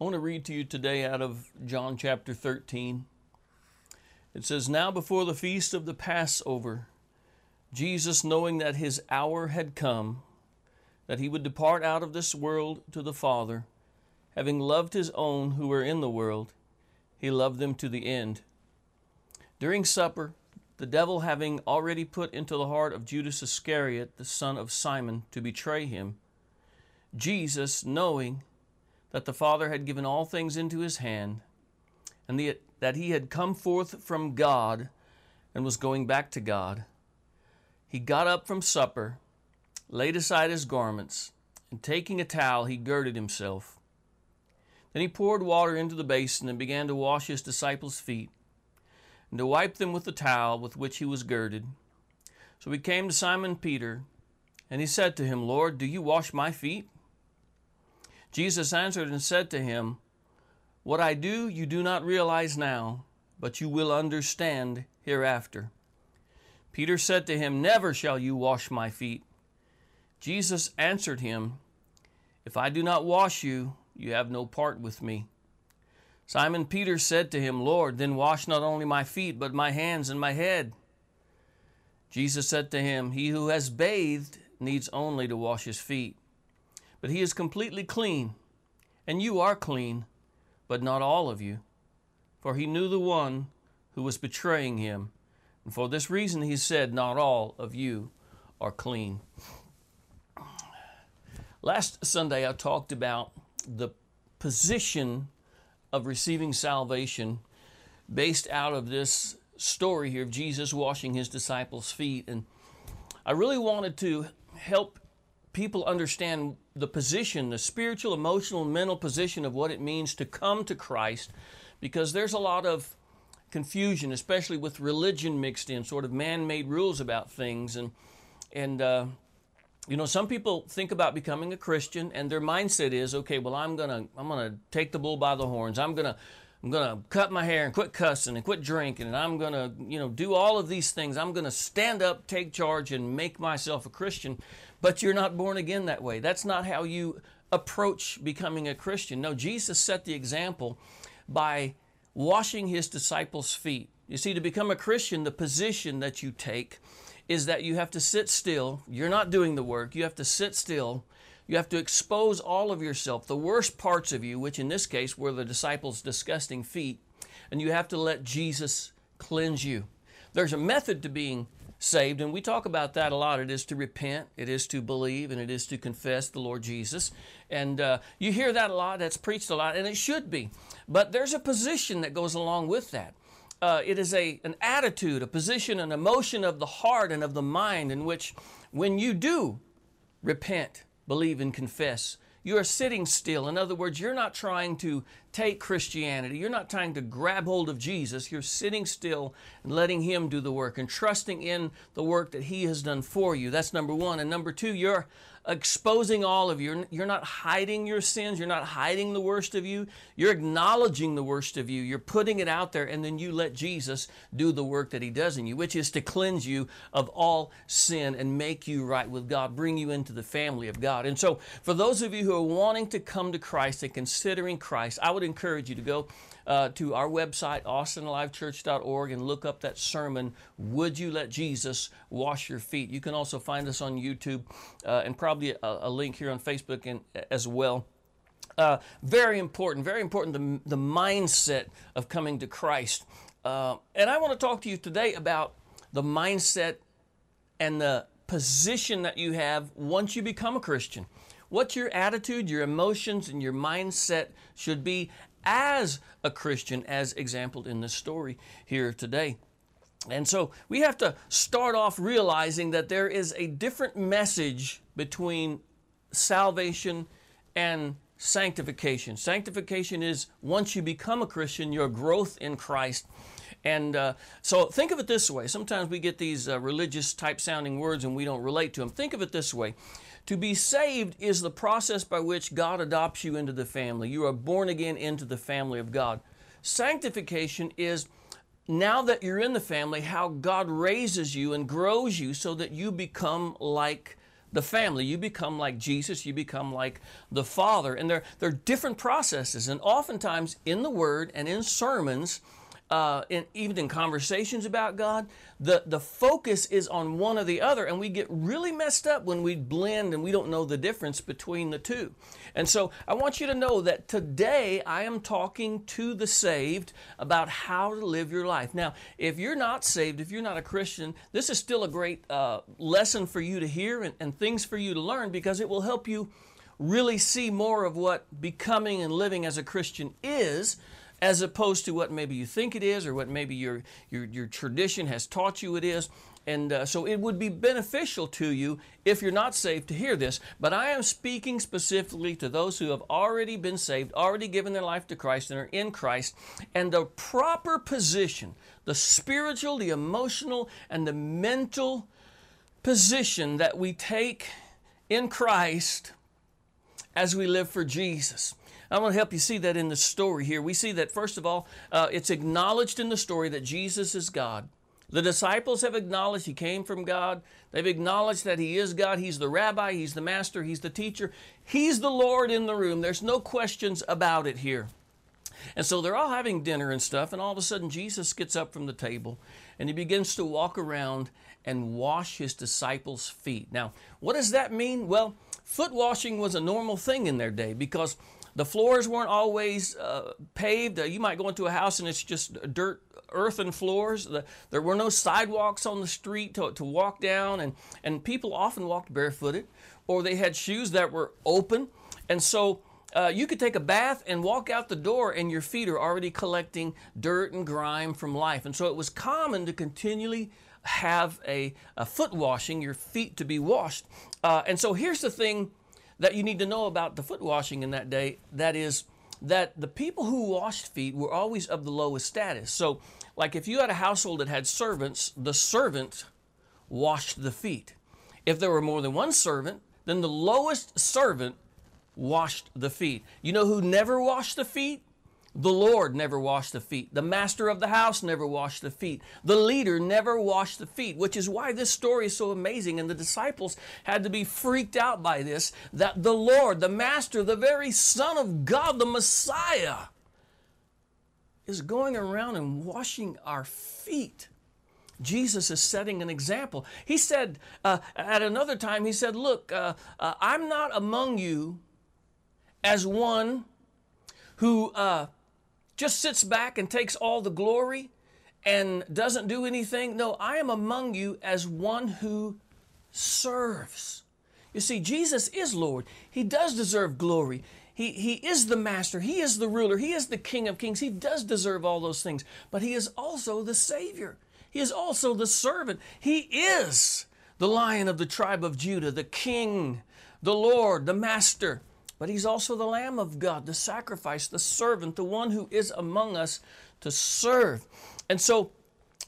I want to read to you today out of John chapter 13. It says, Now before the feast of the Passover, Jesus, knowing that his hour had come, that he would depart out of this world to the Father, having loved his own who were in the world, he loved them to the end. During supper, the devil having already put into the heart of Judas Iscariot, the son of Simon, to betray him, Jesus, knowing that the Father had given all things into his hand, and the, that he had come forth from God and was going back to God, he got up from supper, laid aside his garments, and taking a towel, he girded himself. Then he poured water into the basin and began to wash his disciples' feet, and to wipe them with the towel with which he was girded. So he came to Simon Peter, and he said to him, Lord, do you wash my feet? Jesus answered and said to him, What I do you do not realize now, but you will understand hereafter. Peter said to him, Never shall you wash my feet. Jesus answered him, If I do not wash you, you have no part with me. Simon Peter said to him, Lord, then wash not only my feet, but my hands and my head. Jesus said to him, He who has bathed needs only to wash his feet but he is completely clean. And you are clean, but not all of you. For he knew the one who was betraying him. And for this reason he said, Not all of you are clean. Last Sunday I talked about the position of receiving salvation based out of this story here of Jesus washing his disciples' feet. And I really wanted to help people understand the position, the spiritual, emotional, mental position of what it means to come to Christ, because there's a lot of confusion, especially with religion mixed in, sort of man-made rules about things, and and uh, you know, some people think about becoming a Christian, and their mindset is, okay, well, I'm gonna I'm gonna take the bull by the horns. I'm gonna I'm to cut my hair and quit cussing and quit drinking and I'm to, you know, do all of these things. I'm to stand up, take charge and make myself a Christian. But you're not born again that way. That's not how you approach becoming a Christian. No, Jesus set the example by washing his disciples' feet. You see, to become a Christian, the position that you take is that you have to sit still. You're not doing the work. You have to sit still you have to expose all of yourself, the worst parts of you, which in this case were the disciples' disgusting feet, and you have to let Jesus cleanse you. There's a method to being saved, and we talk about that a lot. It is to repent, it is to believe, and it is to confess the Lord Jesus. And uh, you hear that a lot, that's preached a lot, and it should be. But there's a position that goes along with that. Uh, it is a, an attitude, a position, an emotion of the heart and of the mind in which when you do repent, believe and confess. You are sitting still. In other words, you're not trying to take Christianity. You're not trying to grab hold of Jesus. You're sitting still and letting Him do the work and trusting in the work that He has done for you. That's number one. And number two, you're exposing all of you. You're not hiding your sins. You're not hiding the worst of you. You're acknowledging the worst of you. You're putting it out there, and then you let Jesus do the work that He does in you, which is to cleanse you of all sin and make you right with God, bring you into the family of God. And so, for those of you who are wanting to come to Christ and considering Christ, I would encourage you to go uh, to our website, austinalivechurch.org, and look up that sermon, Would You Let Jesus Wash Your Feet? You can also find us on YouTube uh, and probably a, a, link here on Facebook and, as well. Uh, very important, very important, the, the mindset of coming to Christ. Uh, and I want to talk to you today about the mindset and the position that you have once you become a Christian. What your attitude, your emotions, and your mindset should be as a Christian, as exampled in this story here today. And so we have to start off realizing that there is a different message between salvation and sanctification. Sanctification is once you become a Christian, your growth in Christ. And uh, so think of it this way. Sometimes we get these uh, religious type sounding words and we don't relate to them. Think of it this way to be saved is the process by which God adopts you into the family. You are born again into the family of God. Sanctification is now that you're in the family, how God raises you and grows you so that you become like the family. You become like Jesus, you become like the Father. And there, there are different processes. And oftentimes in the Word and in sermons, uh, in, even in conversations about God, the, the focus is on one or the other, and we get really messed up when we blend and we don't know the difference between the two. And so I want you to know that today I am talking to the saved about how to live your life. Now, if you're not saved, if you're not a Christian, this is still a great uh, lesson for you to hear and, and things for you to learn because it will help you really see more of what becoming and living as a Christian is as opposed to what maybe you think it is or what maybe your, your, your tradition has taught you it is. And uh, so it would be beneficial to you if you're not saved to hear this. But I am speaking specifically to those who have already been saved, already given their life to Christ, and are in Christ. And the proper position, the spiritual, the emotional, and the mental position that we take in Christ as we live for Jesus. I want to help you see that in the story here. We see that, first of all, uh, it's acknowledged in the story that Jesus is God. The disciples have acknowledged He came from God. They've acknowledged that He is God. He's the rabbi, He's the master, He's the teacher. He's the Lord in the room. There's no questions about it here. And so they're all having dinner and stuff, and all of a sudden Jesus gets up from the table and he begins to walk around and wash his disciples' feet. Now, what does that mean? Well, foot washing was a normal thing in their day because the floors weren't always uh, paved. Uh, you might go into a house and it's just dirt, earthen floors. The, there were no sidewalks on the street to, to walk down, and, and people often walked barefooted, or they had shoes that were open. And so uh, you could take a bath and walk out the door, and your feet are already collecting dirt and grime from life. And so it was common to continually have a, a foot washing, your feet to be washed. Uh, and so here's the thing that you need to know about the foot washing in that day. That is, that the people who washed feet were always of the lowest status. So, like if you had a household that had servants, the servant washed the feet. If there were more than one servant, then the lowest servant washed the feet. You know who never washed the feet? The Lord never washed the feet. The master of the house never washed the feet. The leader never washed the feet, which is why this story is so amazing. And the disciples had to be freaked out by this that the Lord, the master, the very Son of God, the Messiah, is going around and washing our feet. Jesus is setting an example. He said uh, at another time, He said, Look, uh, uh, I'm not among you as one who uh, just sits back and takes all the glory and doesn't do anything. No, I am among you as one who serves. You see, Jesus is Lord. He does deserve glory. He, he is the master. He is the ruler. He is the King of kings. He does deserve all those things. But He is also the Savior. He is also the servant. He is the lion of the tribe of Judah, the King, the Lord, the master but he's also the Lamb of God, the sacrifice, the servant, the one who is among us to serve. And so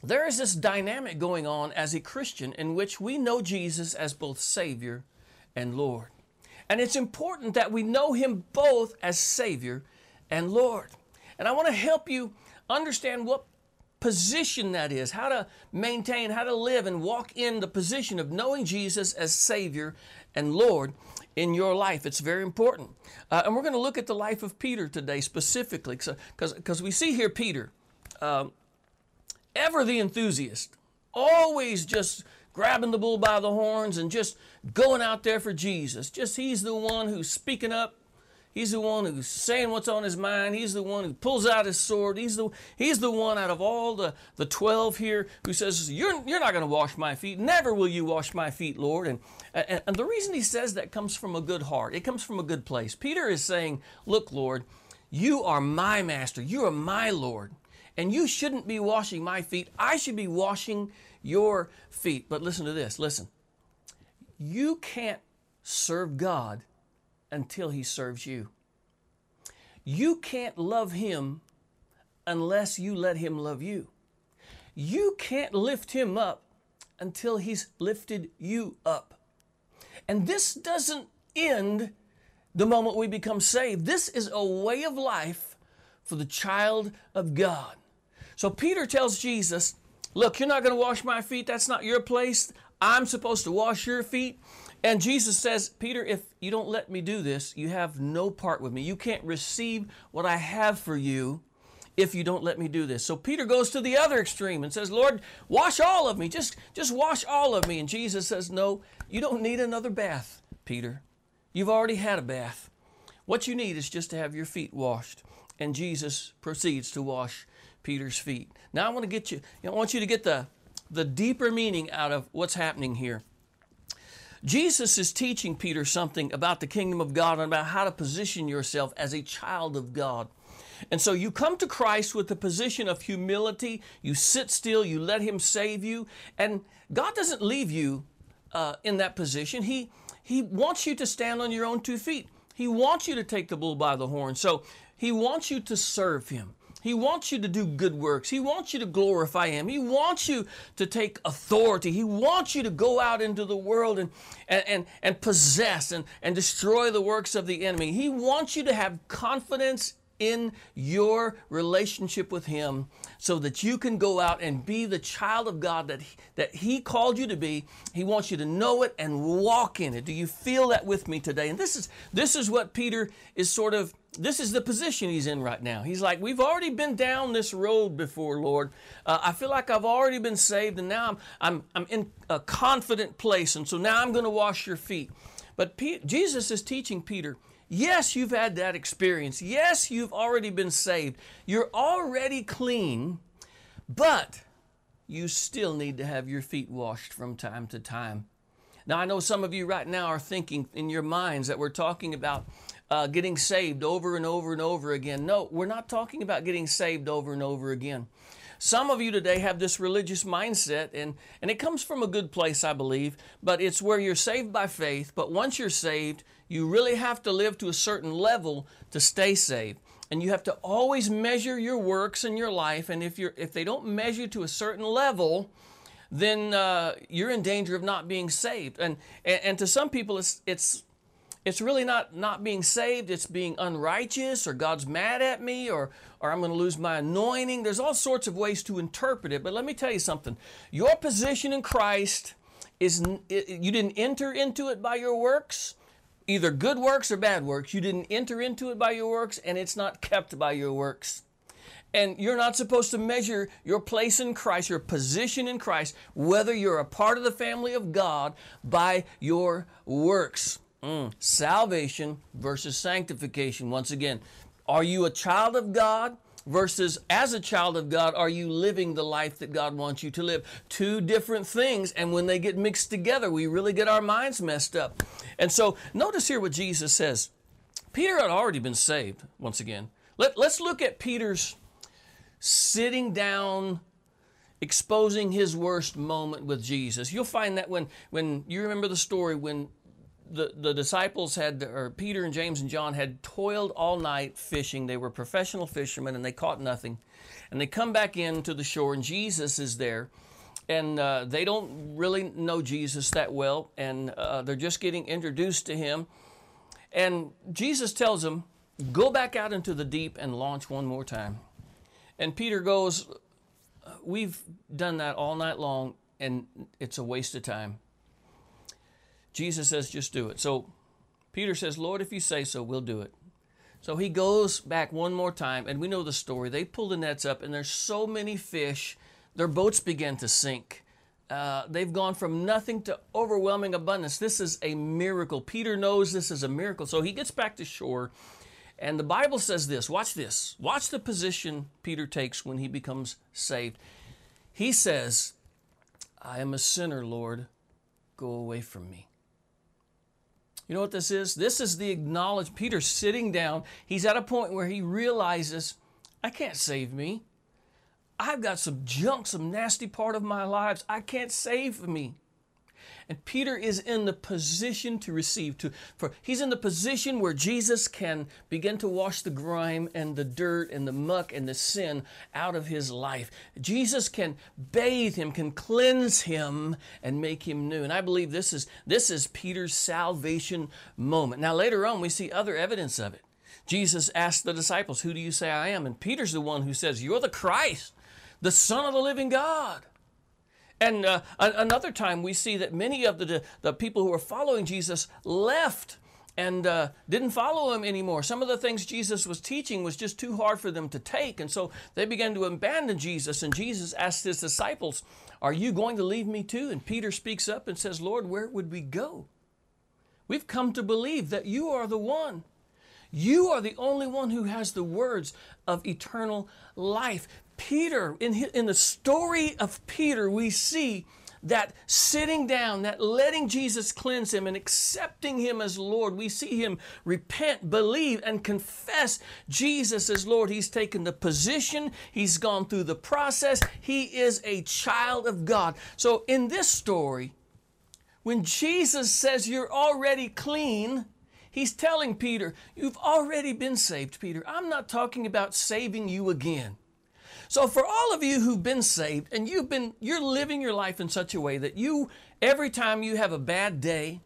there is this dynamic going on as a Christian in which we know Jesus as both Savior and Lord. And it's important that we know Him both as Savior and Lord. And I want to help you understand what position that is, how to maintain, how to live and walk in the position of knowing Jesus as Savior and Lord in your life. It's very important. Uh, and we're going to look at the life of Peter today specifically because we see here Peter, um, ever the enthusiast, always just grabbing the bull by the horns and just going out there for Jesus. Just he's the one who's speaking up He's the one who's saying what's on his mind. He's the one who pulls out his sword. He's the, he's the one out of all the, the 12 here who says, You're, you're not going to wash my feet. Never will you wash my feet, Lord. And, and, and the reason he says that comes from a good heart, it comes from a good place. Peter is saying, Look, Lord, you are my master. You are my Lord. And you shouldn't be washing my feet. I should be washing your feet. But listen to this listen. You can't serve God until he serves you. You can't love him unless you let him love you. You can't lift him up until he's lifted you up. And this doesn't end the moment we become saved. This is a way of life for the child of God. So Peter tells Jesus, Look, you're not going to wash my feet. That's not your place. I'm supposed to wash your feet. And Jesus says, Peter, if you don't let me do this, you have no part with me. You can't receive what I have for you if you don't let me do this. So Peter goes to the other extreme and says, Lord, wash all of me. Just, just wash all of me. And Jesus says, No, you don't need another bath, Peter. You've already had a bath. What you need is just to have your feet washed. And Jesus proceeds to wash Peter's feet. Now I want to get you, I want you to get the, the deeper meaning out of what's happening here. Jesus is teaching Peter something about the kingdom of God and about how to position yourself as a child of God. And so you come to Christ with a position of humility. You sit still, you let Him save you. And God doesn't leave you uh, in that position. He, he wants you to stand on your own two feet. He wants you to take the bull by the horn. So He wants you to serve Him. He wants you to do good works. He wants you to glorify Him. He wants you to take authority. He wants you to go out into the world and, and, and, and possess and, and destroy the works of the enemy. He wants you to have confidence in your relationship with Him so that you can go out and be the child of God that that He called you to be. He wants you to know it and walk in it. Do you feel that with me today? And this is this is what Peter is sort of this is the position he's in right now. He's like, We've already been down this road before, Lord. Uh, I feel like I've already been saved, and now I'm, I'm, I'm in a confident place, and so now I'm going to wash your feet. But Jesus is teaching Peter, Yes, you've had that experience. Yes, you've already been saved. You're already clean, but you still need to have your feet washed from time to time. Now, I know some of you right now are thinking in your minds that we're talking about uh, getting saved over and over and over again. No, we're not talking about getting saved over and over again. Some of you today have this religious mindset, and, and it comes from a good place, I believe, but it's where you're saved by faith. But once you're saved, you really have to live to a certain level to stay saved. And you have to always measure your works and your life. And if, you're, if they don't measure to a certain level, then uh, you're in danger of not being saved. And, and, and to some people, it's, it's it's really not not being saved it's being unrighteous or god's mad at me or or i'm going to lose my anointing there's all sorts of ways to interpret it but let me tell you something your position in christ is you didn't enter into it by your works either good works or bad works you didn't enter into it by your works and it's not kept by your works and you're not supposed to measure your place in Christ, your position in Christ, whether you're a part of the family of God, by your works. Mm. Salvation versus sanctification. Once again, are you a child of God? Versus, as a child of God, are you living the life that God wants you to live? Two different things, and when they get mixed together, we really get our minds messed up. And so, notice here what Jesus says. Peter had already been saved, once again. Let, let's look at Peter's sitting down exposing his worst moment with Jesus. You'll find that when when you remember the story when the, the disciples had, or Peter and James and John had toiled all night fishing. They were professional fishermen and they caught nothing. And they come back in to the shore and Jesus is there. And uh, they don't really know Jesus that well. And uh, they're just getting introduced to him. And Jesus tells them, Go back out into the deep and launch one more time. And Peter goes, We've done that all night long and it's a waste of time. Jesus says, just do it. So Peter says, Lord, if you say so, we'll do it. So he goes back one more time, and we know the story. They pull the nets up, and there's so many fish, their boats begin to sink. Uh, they've gone from nothing to overwhelming abundance. This is a miracle. Peter knows this is a miracle. So he gets back to shore, and the Bible says this watch this. Watch the position Peter takes when he becomes saved. He says, I am a sinner, Lord. Go away from me. You know what this is? This is the acknowledge Peter sitting down. He's at a point where he realizes, I can't save me. I've got some junk, some nasty part of my lives. I can't save me. And Peter is in the position to receive, to for he's in the position where Jesus can begin to wash the grime and the dirt and the muck and the sin out of his life. Jesus can bathe him, can cleanse him, and make him new. And I believe this is this is Peter's salvation moment. Now later on we see other evidence of it. Jesus asked the disciples, Who do you say I am? And Peter's the one who says, You're the Christ, the Son of the living God. And uh, another time we see that many of the, the people who were following Jesus left and uh, didn't follow him anymore. Some of the things Jesus was teaching was just too hard for them to take. And so they began to abandon Jesus. And Jesus asked his disciples, Are you going to leave me too? And Peter speaks up and says, Lord, where would we go? We've come to believe that you are the one. You are the only one who has the words of eternal life. Peter, in, his, in the story of Peter, we see that sitting down, that letting Jesus cleanse him and accepting him as Lord, we see him repent, believe, and confess Jesus as Lord. He's taken the position, he's gone through the process, he is a child of God. So in this story, when Jesus says you're already clean, he's telling Peter, You've already been saved, Peter. I'm not talking about saving you again. So for all of you who've been saved and you've been you're living your life in such a way that you every time you have a bad day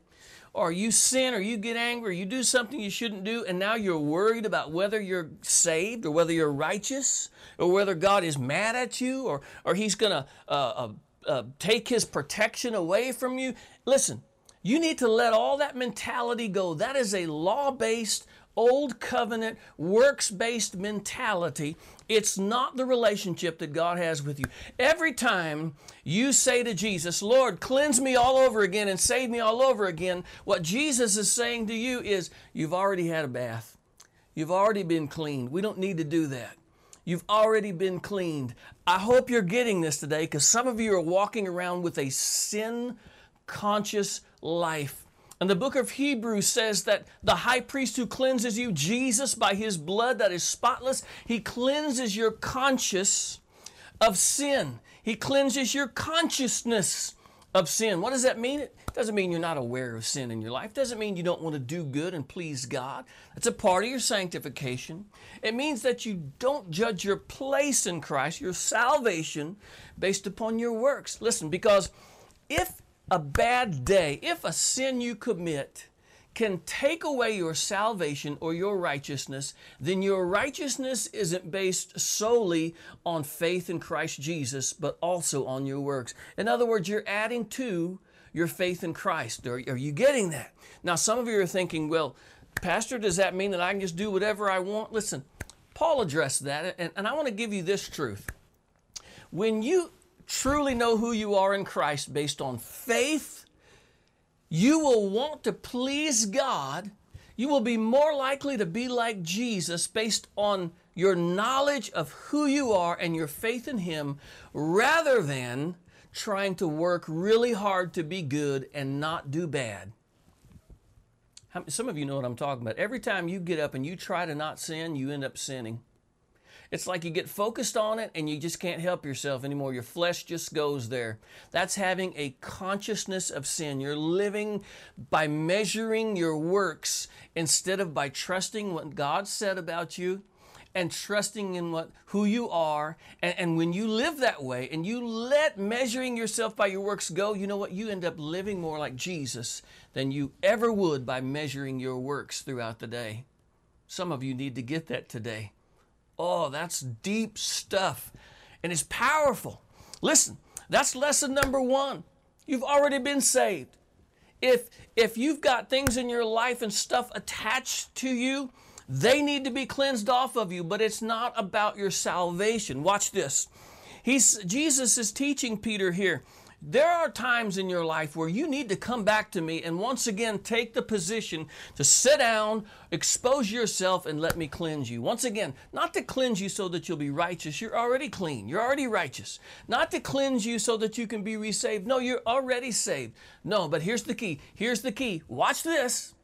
or you sin or you get angry or you do something you shouldn't do and now you're worried about whether you're saved or whether you're righteous or whether God is mad at you or or he's going to uh, uh, uh, take his protection away from you. Listen, you need to let all that mentality go. That is a law based, old covenant, works based mentality it's not the relationship that God has with you. Every time you say to Jesus, Lord, cleanse me all over again and save me all over again, what Jesus is saying to you is, You've already had a bath. You've already been cleaned. We don't need to do that. You've already been cleaned. I hope you're getting this today because some of you are walking around with a sin conscious life. And the book of Hebrews says that the high priest who cleanses you, Jesus, by his blood that is spotless, he cleanses your conscience of sin. He cleanses your consciousness of sin. What does that mean? It doesn't mean you're not aware of sin in your life. It doesn't mean you don't want to do good and please God. It's a part of your sanctification. It means that you don't judge your place in Christ, your salvation, based upon your works. Listen, because if a bad day, if a sin you commit can take away your salvation or your righteousness, then your righteousness isn't based solely on faith in Christ Jesus, but also on your works. In other words, you're adding to your faith in Christ. Are, are you getting that? Now, some of you are thinking, well, Pastor, does that mean that I can just do whatever I want? Listen, Paul addressed that, and, and I want to give you this truth. When you truly know who you are in Christ based on faith, you will want to please God. You will be more likely to be like Jesus based on your knowledge of who you are and your faith in Him rather than trying to work really hard to be good and not do bad. Some of you know what I'm talking about. Every time you get up and you try to not sin, you end up sinning. It's like you get focused on it and you just can't help yourself anymore. Your flesh just goes there. That's having a consciousness of sin. You're living by measuring your works instead of by trusting what God said about you and trusting in what who you are and, and, when you live that way and you let measuring yourself by your works go you know what you end up living more like jesus than you ever would by measuring your works throughout the day some of you need to get that today Oh, that's deep stuff. And it's powerful. Listen, that's lesson number one. You've already been saved. If, if you've got things in your life and stuff attached to you, they need to be cleansed off of you, but it's not about your salvation. Watch this. He's, Jesus is teaching Peter here there are times in your life where you need to come back to me and once again take the position to sit down, expose yourself, and let me cleanse you. Once again, not to cleanse you so that you'll be righteous. You're already clean. You're already righteous. Not to cleanse you so that you can be resaved. No, you're already saved. No, but here's the key. Here's the key. Watch this.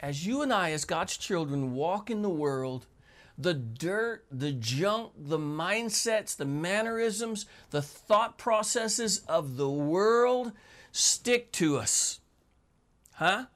As you and I, as God's children, walk in the world, the dirt, the junk, the mindsets, the mannerisms, the thought processes of the world stick to us. Huh?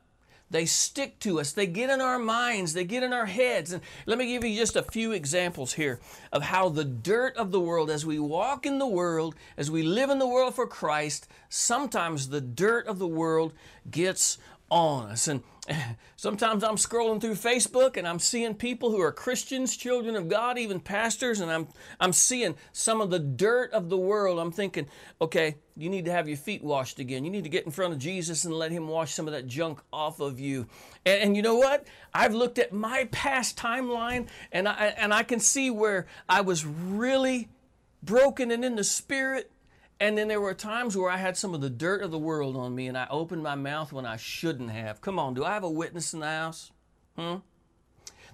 They stick to us. They get in our minds. They get in our heads. And let me give you just a few examples here of how the dirt of the world, as we walk in the world, as we live in the world for Christ, sometimes the dirt of the world gets on us. And sometimes I'm scrolling through Facebook and I'm seeing people who are Christians, children of God, even pastors, and I'm I'm seeing some of the dirt of the world. I'm thinking, okay, you need to have your feet washed again. You need to get in front of Jesus and let him wash some of that junk off of you. And, and you know what? I've looked at my past timeline and I and I can see where I was really broken and in the spirit and then there were times where I had some of the dirt of the world on me and I opened my mouth when I shouldn't have. Come on, do I have a witness in the house? Hmm?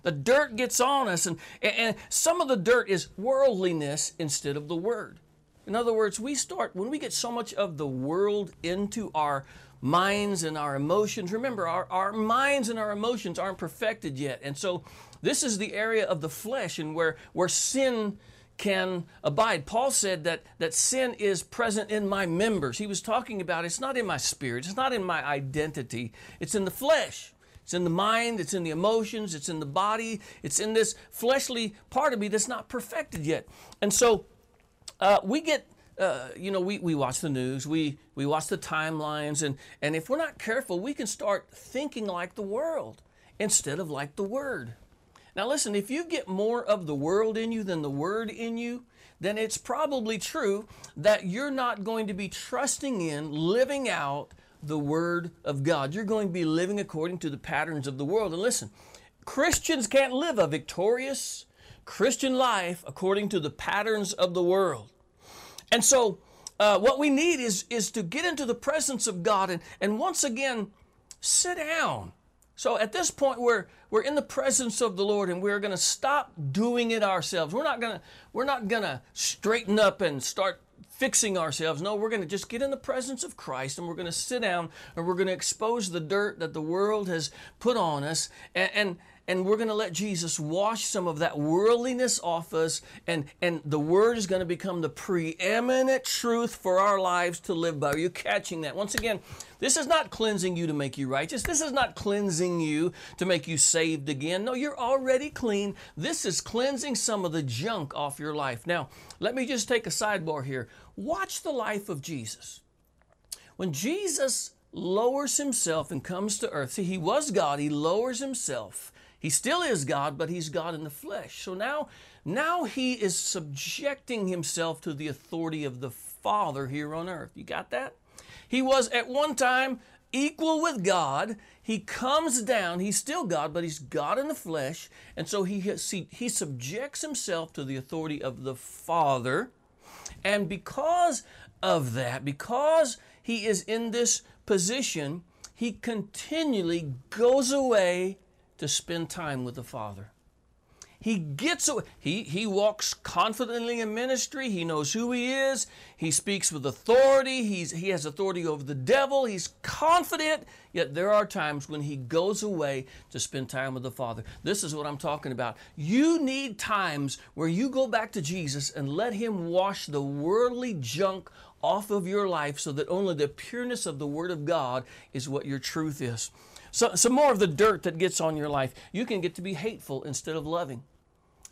The dirt gets on us, and, and some of the dirt is worldliness instead of the word. In other words, we start, when we get so much of the world into our minds and our emotions, remember, our, our minds and our emotions aren't perfected yet. And so this is the area of the flesh and where, where sin can abide. Paul said that, that sin is present in my members. He was talking about it's not in my spirit, it's not in my identity, it's in the flesh. It's in the mind, it's in the emotions, it's in the body, it's in this fleshly part of me that's not perfected yet. And so uh, we get uh, you know, we, we watch the news, we, we watch the timelines, and, and if we're not careful, we can start thinking like the world instead of like the Word. Now, listen, if you get more of the world in you than the Word in you, then it's probably true that you're not going to be trusting in living out the Word of God. You're going to be living according to the patterns of the world. And listen, Christians can't live a victorious Christian life according to the patterns of the world. And so, uh, what we need is, is to get into the presence of God and, and once again sit down so at this point, we're, we're in the presence of the Lord and we're going to stop doing it ourselves. We're not going to, we're not going to straighten up and start fixing ourselves. No, we're going to just get in the presence of Christ and we're going to sit down and we're going to expose the dirt that the world has put on us and, and and we're going to let Jesus wash some of that worldliness off us and and the word is going to become the preeminent truth for our lives to live by. Are you catching that? Once again, this is not cleansing you to make you righteous. This is not cleansing you to make you saved again. No, you're already clean. This is cleansing some of the junk off your life. Now, let me just take a sidebar here. Watch the life of Jesus. When Jesus lowers himself and comes to earth, see, he was God, he lowers himself he still is God, but he's God in the flesh. So now, now he is subjecting himself to the authority of the Father here on earth. You got that? He was at one time equal with God. He comes down. He's still God, but he's God in the flesh. And so he, he, he subjects himself to the authority of the Father. And because of that, because he is in this position, he continually goes away to spend time with the Father. He gets away. He, he walks confidently in ministry. He knows who he is. He speaks with authority. He's, he has authority over the devil. He's confident. Yet there are times when he goes away to spend time with the Father. This is what I'm talking about. You need times where you go back to Jesus and let him wash the worldly junk off of your life so that only the pureness of the Word of God is what your truth is. So, some more of the dirt that gets on your life. You can get to be hateful instead of loving.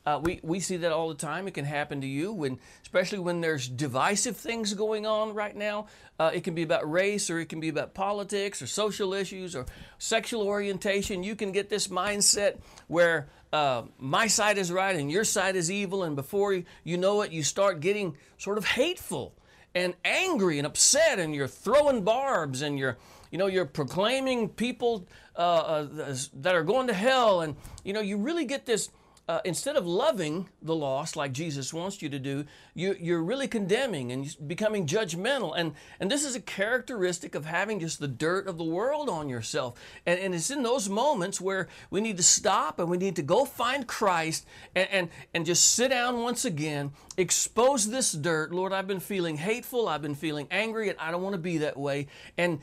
Uh, we, we see that all the time. It can happen to you, when, especially when there's divisive things going on right now. Uh, it can be about race, or it can be about politics, or social issues, or sexual orientation. You can get this mindset where uh, my side is right and your side is evil, and before you know it, you start getting sort of hateful and angry and upset, and you're throwing barbs and you're you know, you're proclaiming people uh, uh, that are going to hell, and you know, you really get this. Uh, instead of loving the lost like Jesus wants you to do, you, you're really condemning and becoming judgmental. And, and this is a characteristic of having just the dirt of the world on yourself. And, and it's in those moments where we need to stop and we need to go find Christ and, and, and just sit down once again, expose this dirt. Lord, I've been feeling hateful, I've been feeling angry, and I don't want to be that way. And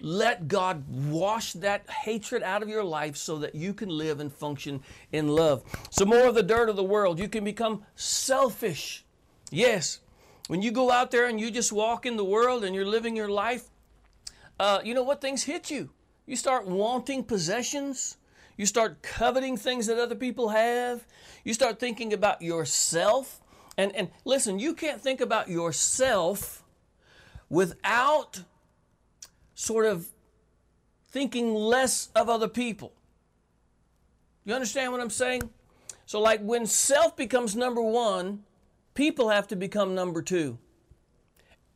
let God wash that hatred out of your life so that you can live and function in love. So, more of the dirt of the world, you can become selfish. Yes, when you go out there and you just walk in the world and you're living your life, uh, you know what? Things hit you. You start wanting possessions. You start coveting things that other people have. You start thinking about yourself. And, and listen, you can't think about yourself without sort of thinking less of other people. You understand what I'm saying? So, like when self becomes number one, people have to become number two.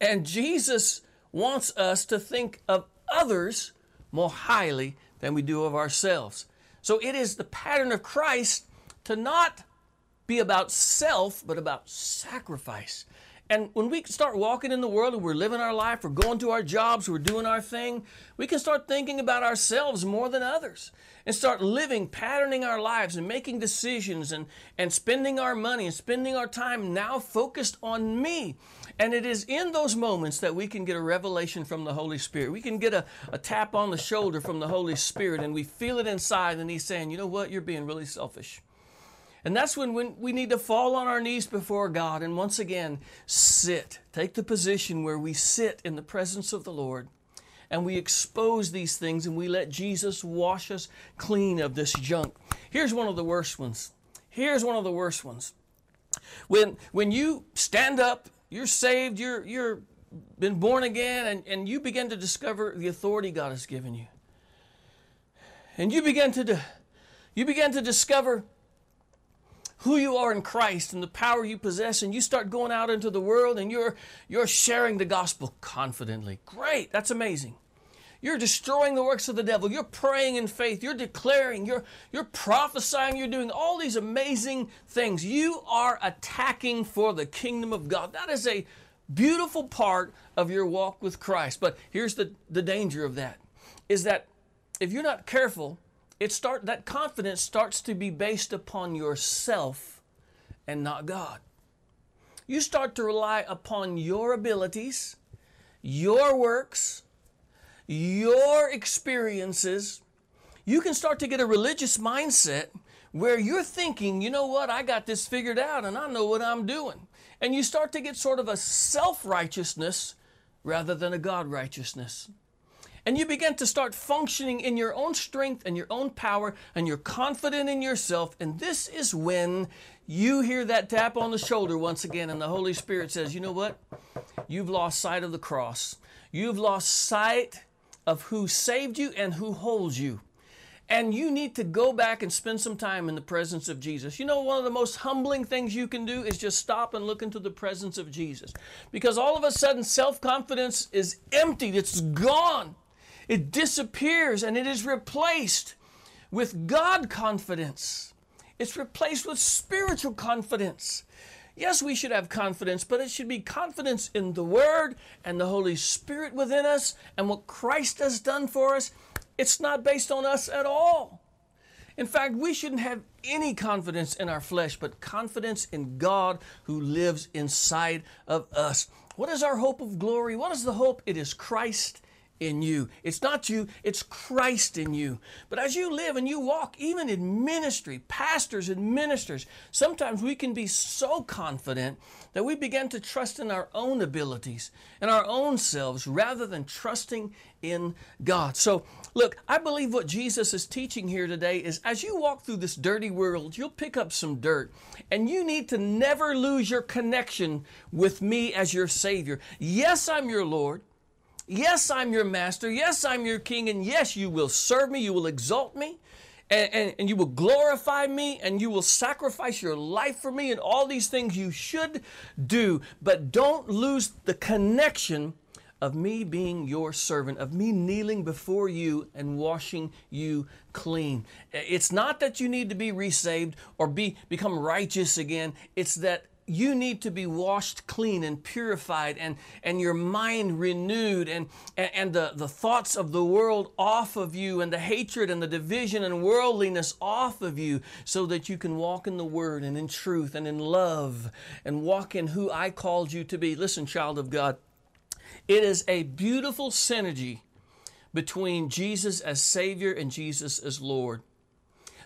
And Jesus wants us to think of others more highly than we do of ourselves. So it is the pattern of Christ to not be about self, but about sacrifice. And when we start walking in the world and we're living our life, we're going to our jobs, we're doing our thing, we can start thinking about ourselves more than others and start living, patterning our lives and making decisions and, and spending our money and spending our time now focused on me. And it is in those moments that we can get a revelation from the Holy Spirit. We can get a, a tap on the shoulder from the Holy Spirit and we feel it inside and He's saying, you know what, you're being really selfish. And that's when, we need to fall on our knees before God and once again sit. Take the position where we sit in the presence of the Lord and we expose these things and we let Jesus wash us clean of this junk. Here's one of the worst ones. Here's one of the worst ones. When, when you stand up, you're saved, you're, you're been born again, and, and you begin to discover the authority God has given you. And you begin to, you begin to discover who you are in Christ and the power you possess, and you start going out into the world and you're, you're sharing the gospel confidently. Great, that's amazing. You're destroying the works of the devil. You're praying in faith. You're declaring. You're, you're prophesying. You're doing all these amazing things. You are attacking for the kingdom of God. That is a beautiful part of your walk with Christ. But here's the, the danger of that is that if you're not careful, it start that confidence starts to be based upon yourself and not God. You start to rely upon your abilities, your works, your experiences. You can start to get a religious mindset where you're thinking, you know what, I got this figured out and I know what I'm doing. And you start to get sort of a self righteousness rather than a God righteousness and you begin to start functioning in your own strength and your own power, and you're confident in yourself. And this is when you hear that tap on the shoulder once again, and the Holy Spirit says, You know what? You've lost sight of the cross. You've lost sight of who saved you and who holds you. And you need to go back and spend some time in the presence of Jesus. You know, one of the most humbling things you can do is just stop and look into the presence of Jesus. Because all of a sudden, self confidence is emptied, it's gone. It disappears and it is replaced with God confidence. It's replaced with spiritual confidence. Yes, we should have confidence, but it should be confidence in the Word and the Holy Spirit within us and what Christ has done for us. It's not based on us at all. In fact, we shouldn't have any confidence in our flesh, but confidence in God who lives inside of us. What is our hope of glory? What is the hope? It is Christ in you. It's not you, it's Christ in you. But as you live and you walk, even in ministry, pastors and ministers, sometimes we can be so confident that we begin to trust in our own abilities and our own selves rather than trusting in God. So, look, I believe what Jesus is teaching here today is as you walk through this dirty world, you'll pick up some dirt, and you need to never lose your connection with me as your Savior. Yes, I'm your Lord. Yes, I'm your master. Yes, I'm your king. And yes, you will serve me. You will exalt me. And, and, and, you will glorify me. And you will sacrifice your life for me. And all these things you should do. But don't lose the connection of me being your servant, of me kneeling before you and washing you clean. It's not that you need to be resaved or be become righteous again. It's that you need to be washed clean and purified and, and your mind renewed and, and, the, the thoughts of the world off of you and the hatred and the division and worldliness off of you so that you can walk in the Word and in truth and in love and walk in who I called you to be. Listen, child of God, it is a beautiful synergy between Jesus as Savior and Jesus as Lord.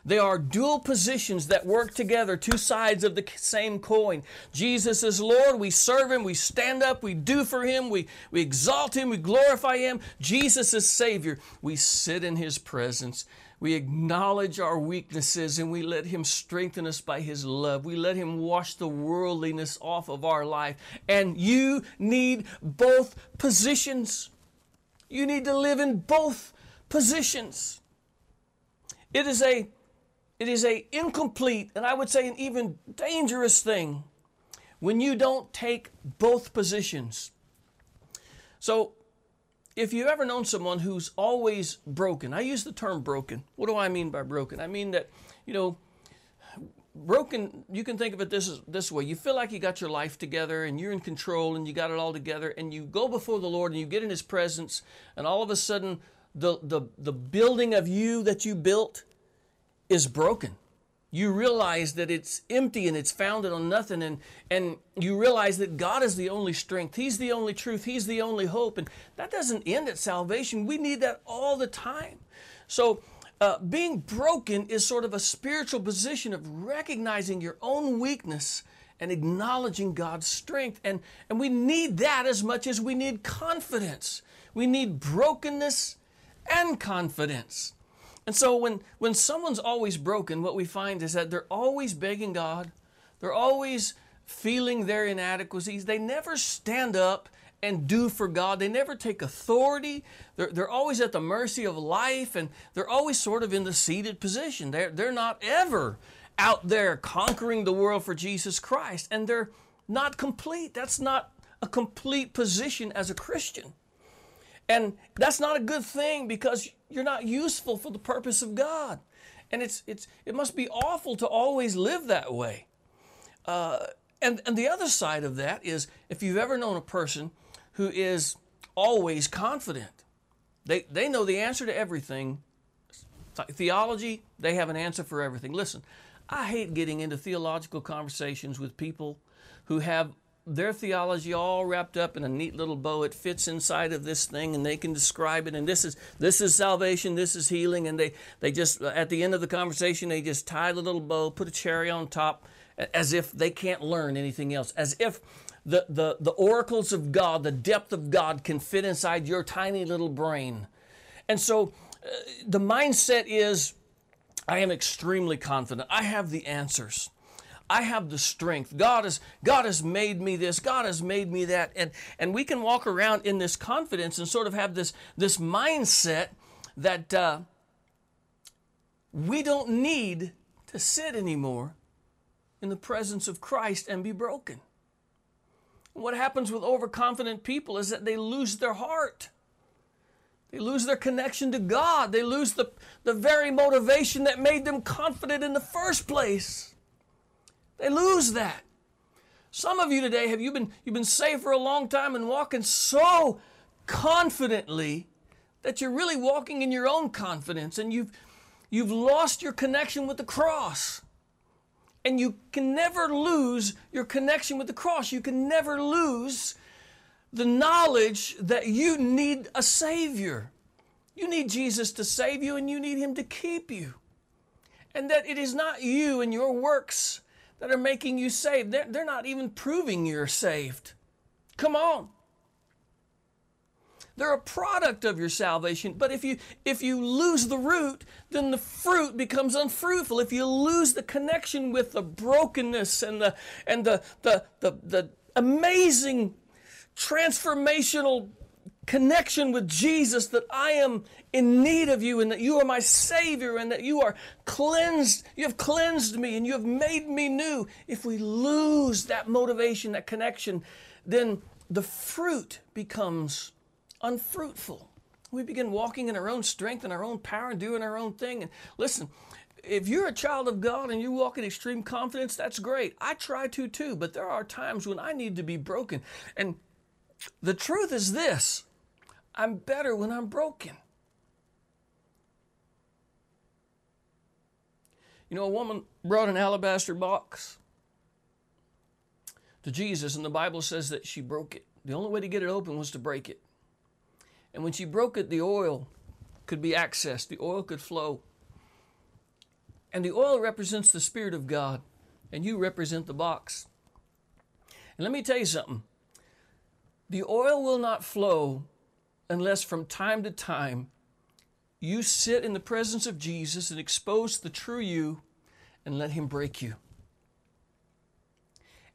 They are dual positions that work together, two sides of the same coin. Jesus is Lord. We serve Him. We stand up. We do for Him. We, we exalt Him. We glorify Him. Jesus is Savior. We sit in His presence. We acknowledge our weaknesses and we let Him strengthen us by His love. We let Him wash the worldliness off of our life. And you need both positions. You need to live in both positions. It is a it is a incomplete and I would say an even dangerous thing when you don't take both positions. So if you've ever known someone who's always broken, I use the term broken. What do I mean by broken? I mean that, you know, broken you can think of it this this way you feel like you got your life together and you're in control and you got it all together and you go before the lord and you get in his presence and all of a sudden the the, the building of you that you built is broken. You realize that it's empty and it's founded on nothing and and you realize that God is the only strength. He's the only truth. He's the only hope and that doesn't end at salvation. We need that all the time. So uh, being broken is sort of a spiritual position of recognizing your own weakness and acknowledging God's strength and and we need that as much as we need confidence. We need brokenness and confidence and so when, when someone's always broken, what we find is that they're always begging God, they're always feeling their inadequacies. They never stand up and do for God. They never take authority. They're, they're always at the mercy of life and they're always sort of in the seated position. They're, they're not ever out there conquering the world for Jesus Christ. And they're not complete. That's not a complete position as a Christian. And that's not a good thing because you're not useful for the purpose of God. And it's, it's, it must be awful to always live that way. Uh, and, and the other side of that is if you've ever known a person who is always confident, they, they know the answer to everything. Theology, they have an answer for everything. Listen, I hate getting into theological conversations with people who have their theology all wrapped up in a neat little bow. It fits inside of this thing, and they can describe it. And this is this is salvation. This is healing. And they they just at the end of the conversation they just tie the little bow, put a cherry on top, as if they can't learn anything else. As if the the the oracles of God, the depth of God, can fit inside your tiny little brain. And so, uh, the mindset is, I am extremely confident. I have the answers. I have the strength. God has, God has made me this. God has made me that. And, and we can walk around in this confidence and sort of have this, this mindset that uh, we don't need to sit anymore in the presence of Christ and be broken. What happens with overconfident people is that they lose their heart. They lose their connection to God. They lose the, the very motivation that made them confident in the first place. They lose that. Some of you today have you been you've been saved for a long time and walking so confidently that you're really walking in your own confidence and you've you've lost your connection with the cross. And you can never lose your connection with the cross. You can never lose the knowledge that you need a Savior. You need Jesus to save you and you need Him to keep you. And that it is not you and your works that are making you saved. They're, they're not even proving you're saved. Come on. They're a product of your salvation. But if you if you lose the root, then the fruit becomes unfruitful. If you lose the connection with the brokenness and the and the the the, the amazing transformational connection with Jesus that I am in need of you and that you are my Savior and that you are cleansed. You have cleansed me and you have made me new. If we lose that motivation, that connection, then the fruit becomes unfruitful. We begin walking in our own strength and our own power and doing our own thing. And listen, if you're a child of God and you walk in extreme confidence, that's great. I try to too, but there are times when I need to be broken. And the truth is this I'm better when I'm broken. You know, a woman brought an alabaster box to Jesus, and the Bible says that she broke it. The only way to get it open was to break it. And when she broke it, the oil could be accessed, the oil could flow. And the oil represents the Spirit of God, and you represent the box. And let me tell you something the oil will not flow unless from time to time you sit in the presence of Jesus and expose the true you and let Him break you.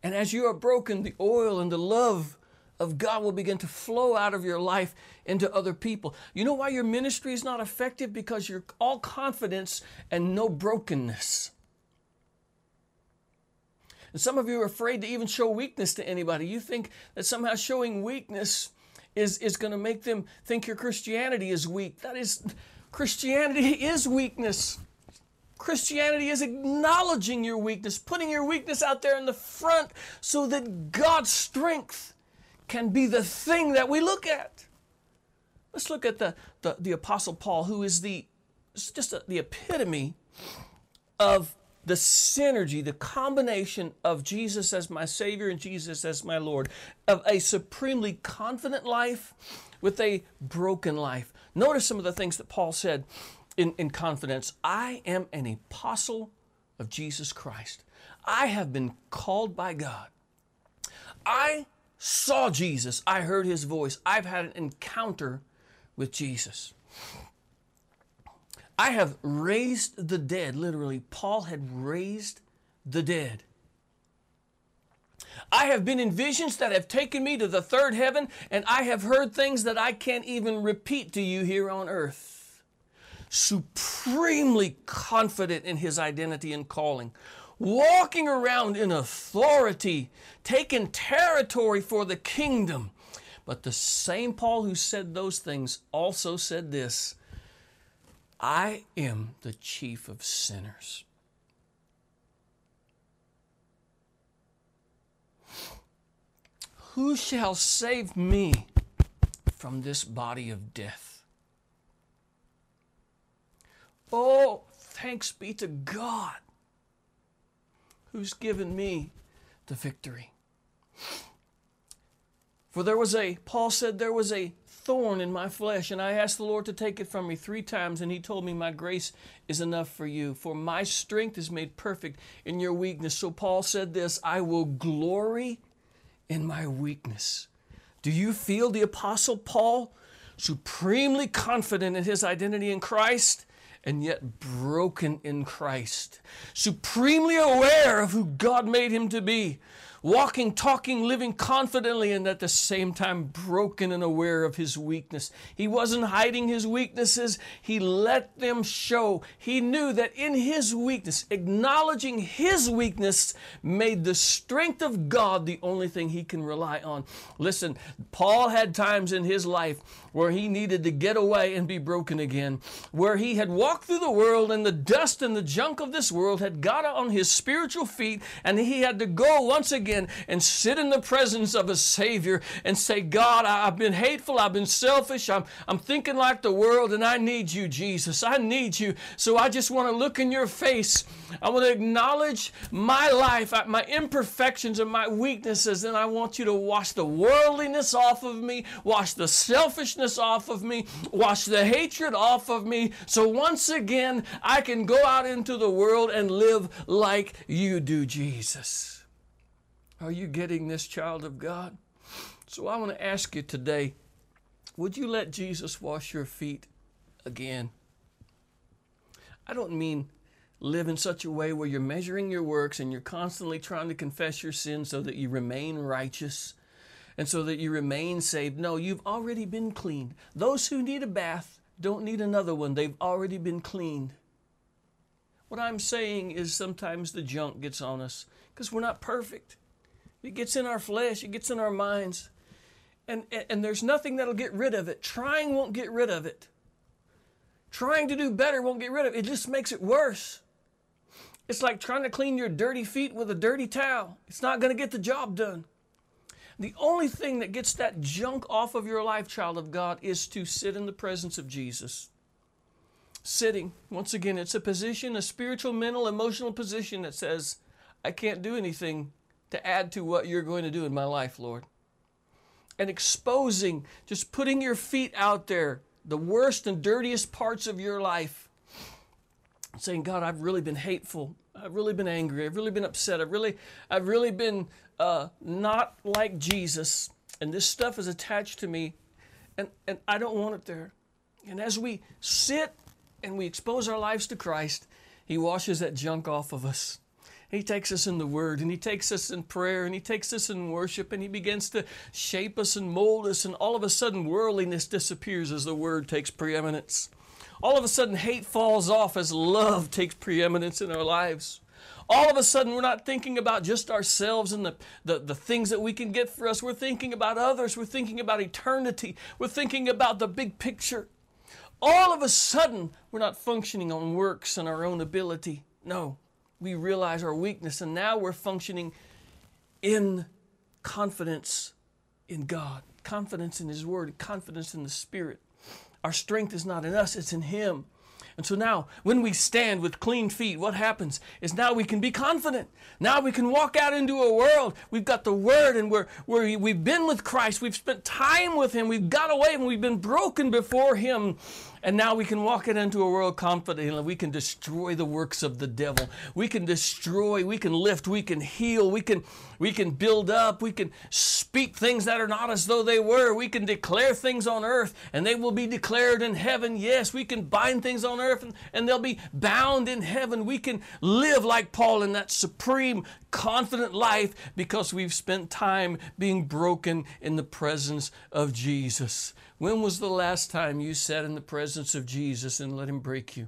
And as you are broken, the oil and the love of God will begin to flow out of your life into other people. You know why your ministry is not effective? Because you're all confidence and no brokenness. And some of you are afraid to even show weakness to anybody. You think that somehow showing weakness is, is going to make them think your Christianity is weak. That is, Christianity is weakness. Christianity is acknowledging your weakness, putting your weakness out there in the front so that God's strength can be the thing that we look at. Let's look at the, the, the Apostle Paul, who is the just a, the epitome of the synergy, the combination of Jesus as my Savior and Jesus as my Lord, of a supremely confident life with a broken life. Notice some of the things that Paul said in, in confidence I am an apostle of Jesus Christ. I have been called by God. I saw Jesus. I heard his voice. I've had an encounter with Jesus. I have raised the dead. Literally, Paul had raised the dead. I have been in visions that have taken me to the third heaven, and I have heard things that I can't even repeat to you here on earth. Supremely confident in his identity and calling, walking around in authority, taking territory for the kingdom. But the same Paul who said those things also said this I am the chief of sinners. Who shall save me from this body of death? Oh, thanks be to God who's given me the victory. For there was a, Paul said, there was a thorn in my flesh, and I asked the Lord to take it from me three times, and He told me, My grace is enough for you, for my strength is made perfect in your weakness. So Paul said this I will glory in my weakness. Do you feel the Apostle Paul supremely confident in his identity in Christ? and yet broken in Christ, supremely aware of who God made him to be, walking, talking, living confidently, and at the same time broken and aware of his weakness. He wasn't hiding his weaknesses, he let them show. He knew that in his weakness, acknowledging his weakness, made the strength of God the only thing he can rely on. Listen, Paul had times in his life where he needed to get away and be broken again, where he had walked through the world and the dust and the junk of this world had got on his spiritual feet, and he had to go once again again and sit in the presence of a Savior and say, God, I've been hateful, I've been selfish, I'm, I'm thinking like the world, and I need you, Jesus. I need you. So I just want to look in your face. I want to acknowledge my life, uh, my imperfections, and my weaknesses, and I want you to wash the worldliness off of me, wash the selfishness off of me, wash the hatred off of me. So once again, I can go out into the world and live like you do, Jesus. Are you getting this, child of God? So I want to ask you today would you let Jesus wash your feet again? I don't mean live in such a way where you're measuring your works and you're constantly trying to confess your sins so that you remain righteous and so that you remain saved. No, you've already been cleaned. Those who need a bath don't need another one, they've already been cleaned. What I'm saying is sometimes the junk gets on us because we're not perfect. It gets in our flesh, it gets in our minds. And, and there's nothing that'll get rid of it. Trying won't get rid of it. Trying to do better won't get rid of it. It just makes it worse. It's like trying to clean your dirty feet with a dirty towel. It's not going to get the job done. The only thing that gets that junk off of your life, child of God, is to sit in the presence of Jesus. Sitting, once again, it's a position, a spiritual, mental, emotional position that says, I can't do anything to add to what you're going to do in my life, Lord. And exposing, just putting your feet out there, the worst and dirtiest parts of your life. Saying, God, I've really been hateful. I've really been angry. I've really been upset. I've really, I've really been uh, not like Jesus. And this stuff is attached to me, and, and I don't want it there. And as we sit and we expose our lives to Christ, He washes that junk off of us He takes us in the Word, and He takes us in prayer, and He takes us in worship, and He begins to shape us and mold us, and all of a sudden worldliness disappears as the Word takes preeminence. All of a sudden hate falls off as love takes preeminence in our lives. All of a sudden, we're not thinking about just ourselves and the, the, the things that we can get for us. We're thinking about others. We're thinking about eternity. We're thinking about the big picture. All of a sudden, we're not functioning on works and our own ability. No, we realize our weakness, and now we're functioning in confidence in God, confidence in His Word, confidence in the Spirit. Our strength is not in us, it's in Him. And so now, when we stand with clean feet, what happens is now we can be confident. Now we can walk out into a world. We've got the Word, and we're, we're, we've been with Christ. We've spent time with Him. We've got away, and we've been broken before Him. And now we can walk it into a world confidently. We can destroy the works of the devil. We can destroy, we can lift, we can heal, we can, we can build up, we can speak things that are not as though they were. We can declare things on earth and they will be declared in heaven. Yes, we can bind things on earth and, and they'll be bound in heaven. We can live like Paul in that supreme, confident life because we've spent time being broken in the presence of Jesus. When was the last time you sat in the presence of Jesus and let Him break you?